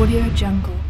Audio Jungle.